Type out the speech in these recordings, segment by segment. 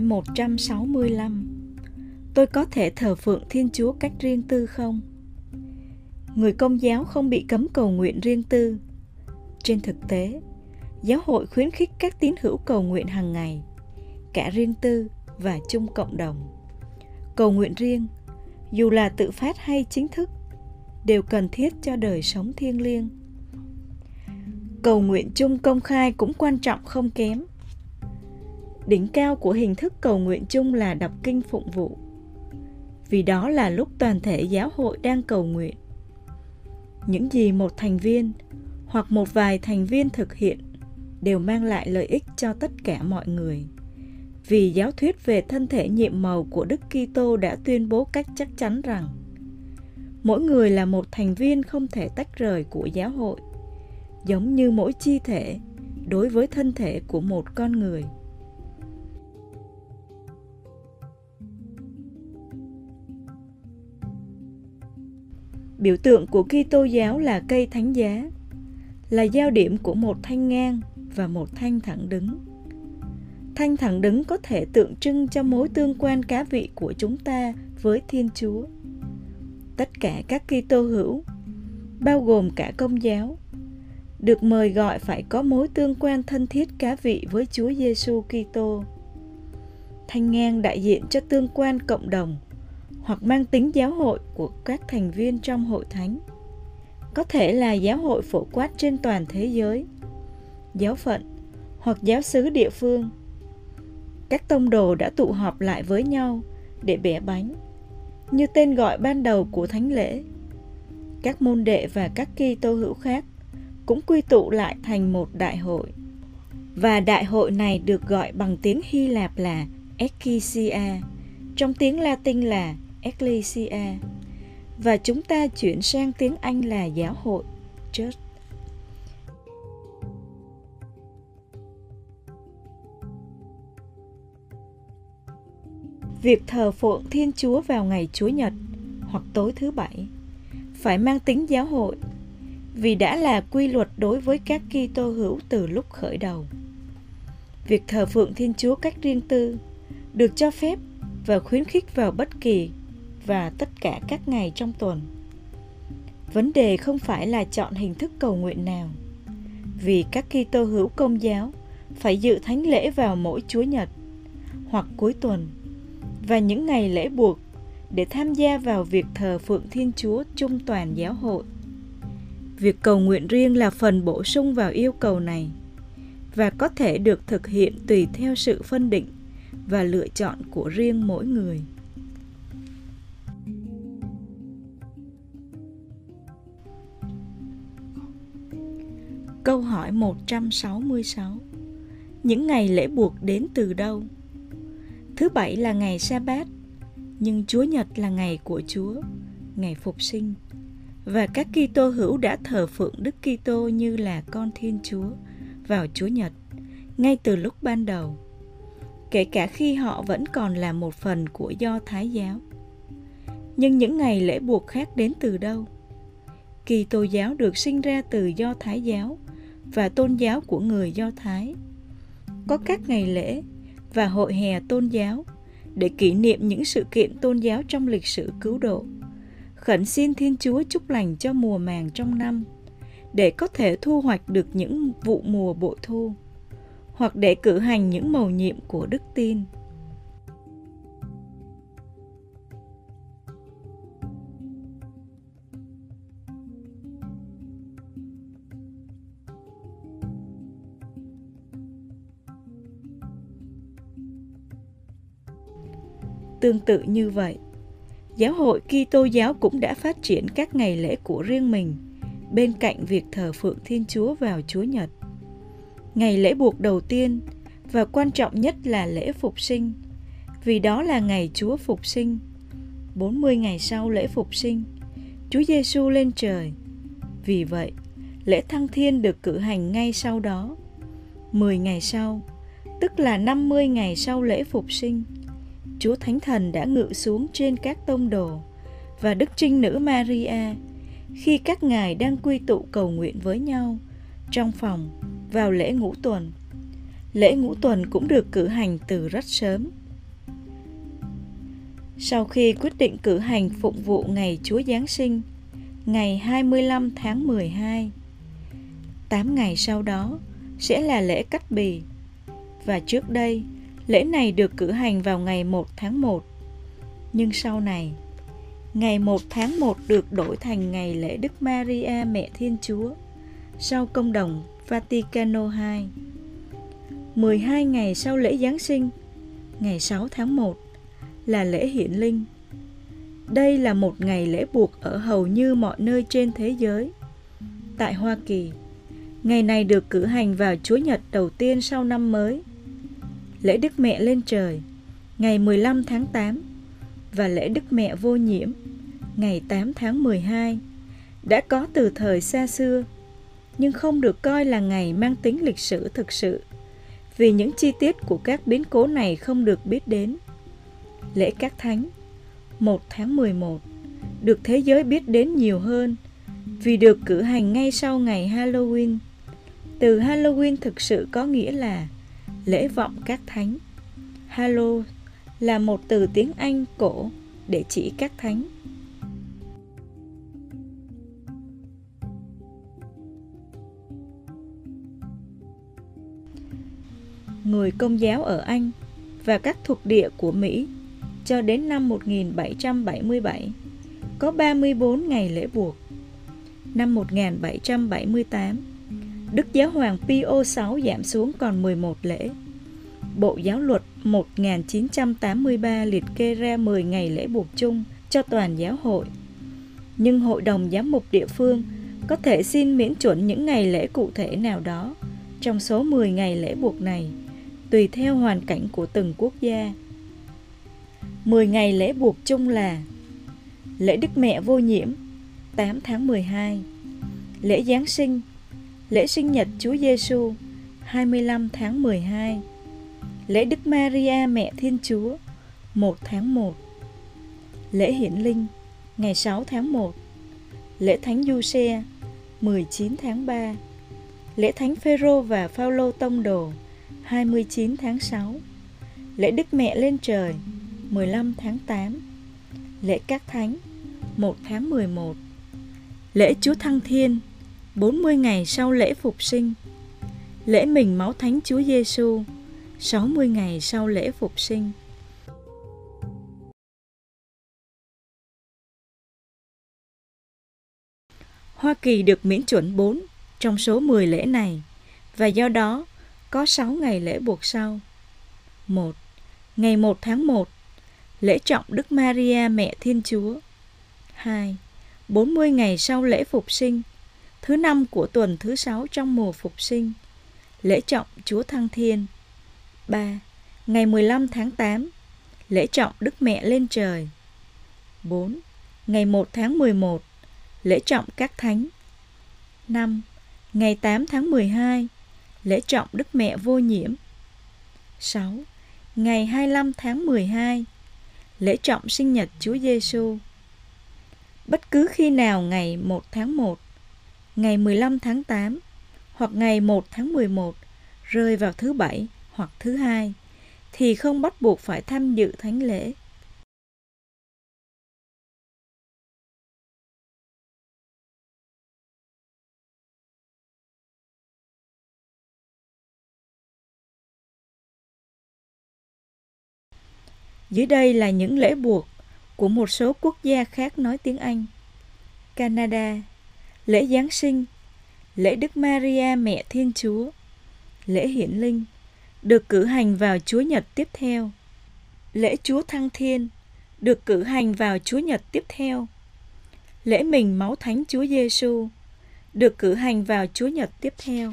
Hỏi 165 Tôi có thể thờ phượng Thiên Chúa cách riêng tư không? Người công giáo không bị cấm cầu nguyện riêng tư. Trên thực tế, giáo hội khuyến khích các tín hữu cầu nguyện hàng ngày, cả riêng tư và chung cộng đồng. Cầu nguyện riêng, dù là tự phát hay chính thức, đều cần thiết cho đời sống thiêng liêng. Cầu nguyện chung công khai cũng quan trọng không kém đỉnh cao của hình thức cầu nguyện chung là đọc kinh phụng vụ. Vì đó là lúc toàn thể giáo hội đang cầu nguyện. Những gì một thành viên hoặc một vài thành viên thực hiện đều mang lại lợi ích cho tất cả mọi người. Vì giáo thuyết về thân thể nhiệm màu của Đức Kitô đã tuyên bố cách chắc chắn rằng mỗi người là một thành viên không thể tách rời của giáo hội, giống như mỗi chi thể đối với thân thể của một con người. Biểu tượng của Kitô giáo là cây thánh giá, là giao điểm của một thanh ngang và một thanh thẳng đứng. Thanh thẳng đứng có thể tượng trưng cho mối tương quan cá vị của chúng ta với Thiên Chúa. Tất cả các Kitô hữu, bao gồm cả công giáo, được mời gọi phải có mối tương quan thân thiết cá vị với Chúa Giêsu Kitô. Thanh ngang đại diện cho tương quan cộng đồng – hoặc mang tính giáo hội của các thành viên trong hội thánh. Có thể là giáo hội phổ quát trên toàn thế giới giáo phận hoặc giáo xứ địa phương. Các tông đồ đã tụ họp lại với nhau để bẻ bánh như tên gọi ban đầu của thánh lễ. Các môn đệ và các kỳ tô hữu khác cũng quy tụ lại thành một đại hội. Và đại hội này được gọi bằng tiếng Hy Lạp là Ekkisia, trong tiếng Latin là Ecclesia và chúng ta chuyển sang tiếng Anh là giáo hội, Church. Việc thờ phượng Thiên Chúa vào ngày Chúa Nhật hoặc tối thứ bảy phải mang tính giáo hội vì đã là quy luật đối với các Kitô hữu từ lúc khởi đầu. Việc thờ phượng Thiên Chúa cách riêng tư được cho phép và khuyến khích vào bất kỳ và tất cả các ngày trong tuần. Vấn đề không phải là chọn hình thức cầu nguyện nào, vì các Kitô hữu công giáo phải dự thánh lễ vào mỗi Chúa Nhật hoặc cuối tuần và những ngày lễ buộc để tham gia vào việc thờ phượng Thiên Chúa chung toàn giáo hội. Việc cầu nguyện riêng là phần bổ sung vào yêu cầu này và có thể được thực hiện tùy theo sự phân định và lựa chọn của riêng mỗi người. Câu hỏi 166 Những ngày lễ buộc đến từ đâu? Thứ bảy là ngày sa bát nhưng Chúa Nhật là ngày của Chúa, ngày phục sinh. Và các Kitô hữu đã thờ phượng Đức Kitô như là con Thiên Chúa vào Chúa Nhật ngay từ lúc ban đầu, kể cả khi họ vẫn còn là một phần của Do Thái giáo. Nhưng những ngày lễ buộc khác đến từ đâu? Kỳ Tô giáo được sinh ra từ Do Thái giáo và tôn giáo của người Do Thái. Có các ngày lễ và hội hè tôn giáo để kỷ niệm những sự kiện tôn giáo trong lịch sử cứu độ. khẩn xin Thiên Chúa chúc lành cho mùa màng trong năm để có thể thu hoạch được những vụ mùa bội thu hoặc để cử hành những mầu nhiệm của đức tin. Tương tự như vậy, giáo hội Kitô giáo cũng đã phát triển các ngày lễ của riêng mình bên cạnh việc thờ phượng Thiên Chúa vào Chúa Nhật. Ngày lễ buộc đầu tiên và quan trọng nhất là lễ phục sinh, vì đó là ngày Chúa phục sinh. 40 ngày sau lễ phục sinh, Chúa Giêsu lên trời. Vì vậy, lễ thăng thiên được cử hành ngay sau đó. 10 ngày sau, tức là 50 ngày sau lễ phục sinh, Chúa Thánh Thần đã ngự xuống trên các tông đồ và Đức Trinh Nữ Maria khi các ngài đang quy tụ cầu nguyện với nhau trong phòng vào lễ ngũ tuần. Lễ ngũ tuần cũng được cử hành từ rất sớm. Sau khi quyết định cử hành phụng vụ ngày Chúa Giáng sinh, ngày 25 tháng 12, 8 ngày sau đó sẽ là lễ cắt bì. Và trước đây, lễ này được cử hành vào ngày 1 tháng 1. Nhưng sau này, ngày 1 tháng 1 được đổi thành ngày lễ Đức Maria Mẹ Thiên Chúa sau công đồng Vaticano II. 12 ngày sau lễ Giáng sinh, ngày 6 tháng 1 là lễ hiển linh. Đây là một ngày lễ buộc ở hầu như mọi nơi trên thế giới. Tại Hoa Kỳ, ngày này được cử hành vào Chúa Nhật đầu tiên sau năm mới. Lễ Đức Mẹ lên trời, ngày 15 tháng 8 và lễ Đức Mẹ vô nhiễm, ngày 8 tháng 12 đã có từ thời xa xưa nhưng không được coi là ngày mang tính lịch sử thực sự vì những chi tiết của các biến cố này không được biết đến. Lễ các thánh 1 tháng 11 được thế giới biết đến nhiều hơn vì được cử hành ngay sau ngày Halloween. Từ Halloween thực sự có nghĩa là lễ vọng các thánh. halo là một từ tiếng Anh cổ để chỉ các thánh. người công giáo ở Anh và các thuộc địa của Mỹ cho đến năm 1777 có 34 ngày lễ buộc. Năm 1778, Đức Giáo hoàng Pio VI giảm xuống còn 11 lễ. Bộ Giáo luật 1983 liệt kê ra 10 ngày lễ buộc chung cho toàn giáo hội. Nhưng Hội đồng Giám mục địa phương có thể xin miễn chuẩn những ngày lễ cụ thể nào đó trong số 10 ngày lễ buộc này, tùy theo hoàn cảnh của từng quốc gia. 10 ngày lễ buộc chung là Lễ Đức Mẹ Vô Nhiễm 8 tháng 12 Lễ Giáng sinh Lễ sinh nhật Chúa Giêsu 25 tháng 12 Lễ Đức Maria, Mẹ Thiên Chúa 1 tháng 1 Lễ Hiển Linh, ngày 6 tháng 1 Lễ Thánh Du Xe 19 tháng 3 Lễ Thánh Phêrô và Phaolô Tông Đồ 29 tháng 6 Lễ Đức Mẹ lên trời 15 tháng 8 Lễ Các Thánh 1 tháng 11 Lễ Chúa Thăng Thiên 40 ngày sau lễ Phục sinh Lễ Mình Máu Thánh Chúa Giêsu 60 ngày sau lễ Phục sinh Hoa Kỳ được miễn chuẩn 4 trong số 10 lễ này và do đó có 6 ngày lễ buộc sau. 1. Ngày 1 tháng 1, lễ trọng Đức Maria Mẹ Thiên Chúa. 2. 40 ngày sau lễ phục sinh, thứ năm của tuần thứ sáu trong mùa phục sinh, lễ trọng Chúa Thăng Thiên. 3. Ngày 15 tháng 8, lễ trọng Đức Mẹ lên trời. 4. Ngày 1 tháng 11, lễ trọng các thánh. 5. Ngày 8 tháng 12, lễ trọng Đức Mẹ vô nhiễm. 6. Ngày 25 tháng 12, lễ trọng sinh nhật Chúa Giêsu. Bất cứ khi nào ngày 1 tháng 1, ngày 15 tháng 8 hoặc ngày 1 tháng 11 rơi vào thứ bảy hoặc thứ hai thì không bắt buộc phải tham dự thánh lễ. Dưới đây là những lễ buộc của một số quốc gia khác nói tiếng Anh. Canada, lễ Giáng sinh, lễ Đức Maria Mẹ Thiên Chúa, lễ hiển linh, được cử hành vào Chúa Nhật tiếp theo. Lễ Chúa Thăng Thiên được cử hành vào Chúa Nhật tiếp theo. Lễ mình máu thánh Chúa Giêsu được cử hành vào Chúa Nhật tiếp theo.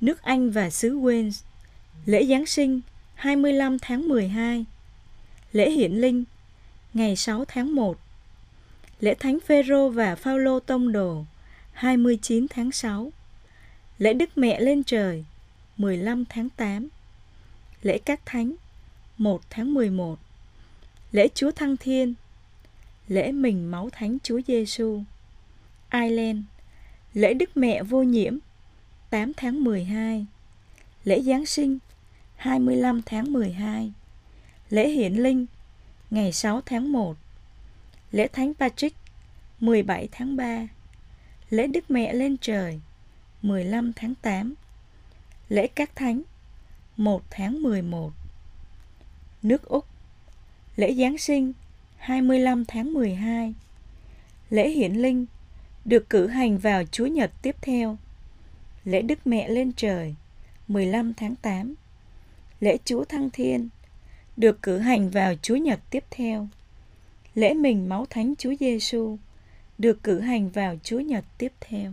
Nước Anh và xứ Wales, lễ Giáng sinh 25 tháng 12, lễ hiển linh ngày 6 tháng 1, lễ Thánh Phêrô và Phaolô tông đồ 29 tháng 6, lễ Đức Mẹ lên trời 15 tháng 8, lễ các thánh 1 tháng 11, lễ Chúa Thăng Thiên, lễ mình máu thánh Chúa Giêsu, Ireland, lễ Đức Mẹ vô nhiễm 8 tháng 12, lễ Giáng sinh 25 tháng 12, lễ hiển linh ngày 6 tháng 1, lễ Thánh Patrick 17 tháng 3, lễ Đức Mẹ lên trời 15 tháng 8, lễ các thánh 1 tháng 11. Nước Úc Lễ Giáng sinh 25 tháng 12 Lễ hiển linh được cử hành vào Chúa Nhật tiếp theo. Lễ Đức Mẹ lên trời 15 tháng 8 Lễ Chúa Thăng Thiên được cử hành vào Chúa Nhật tiếp theo. Lễ mình máu thánh Chúa Giêsu được cử hành vào Chúa Nhật tiếp theo.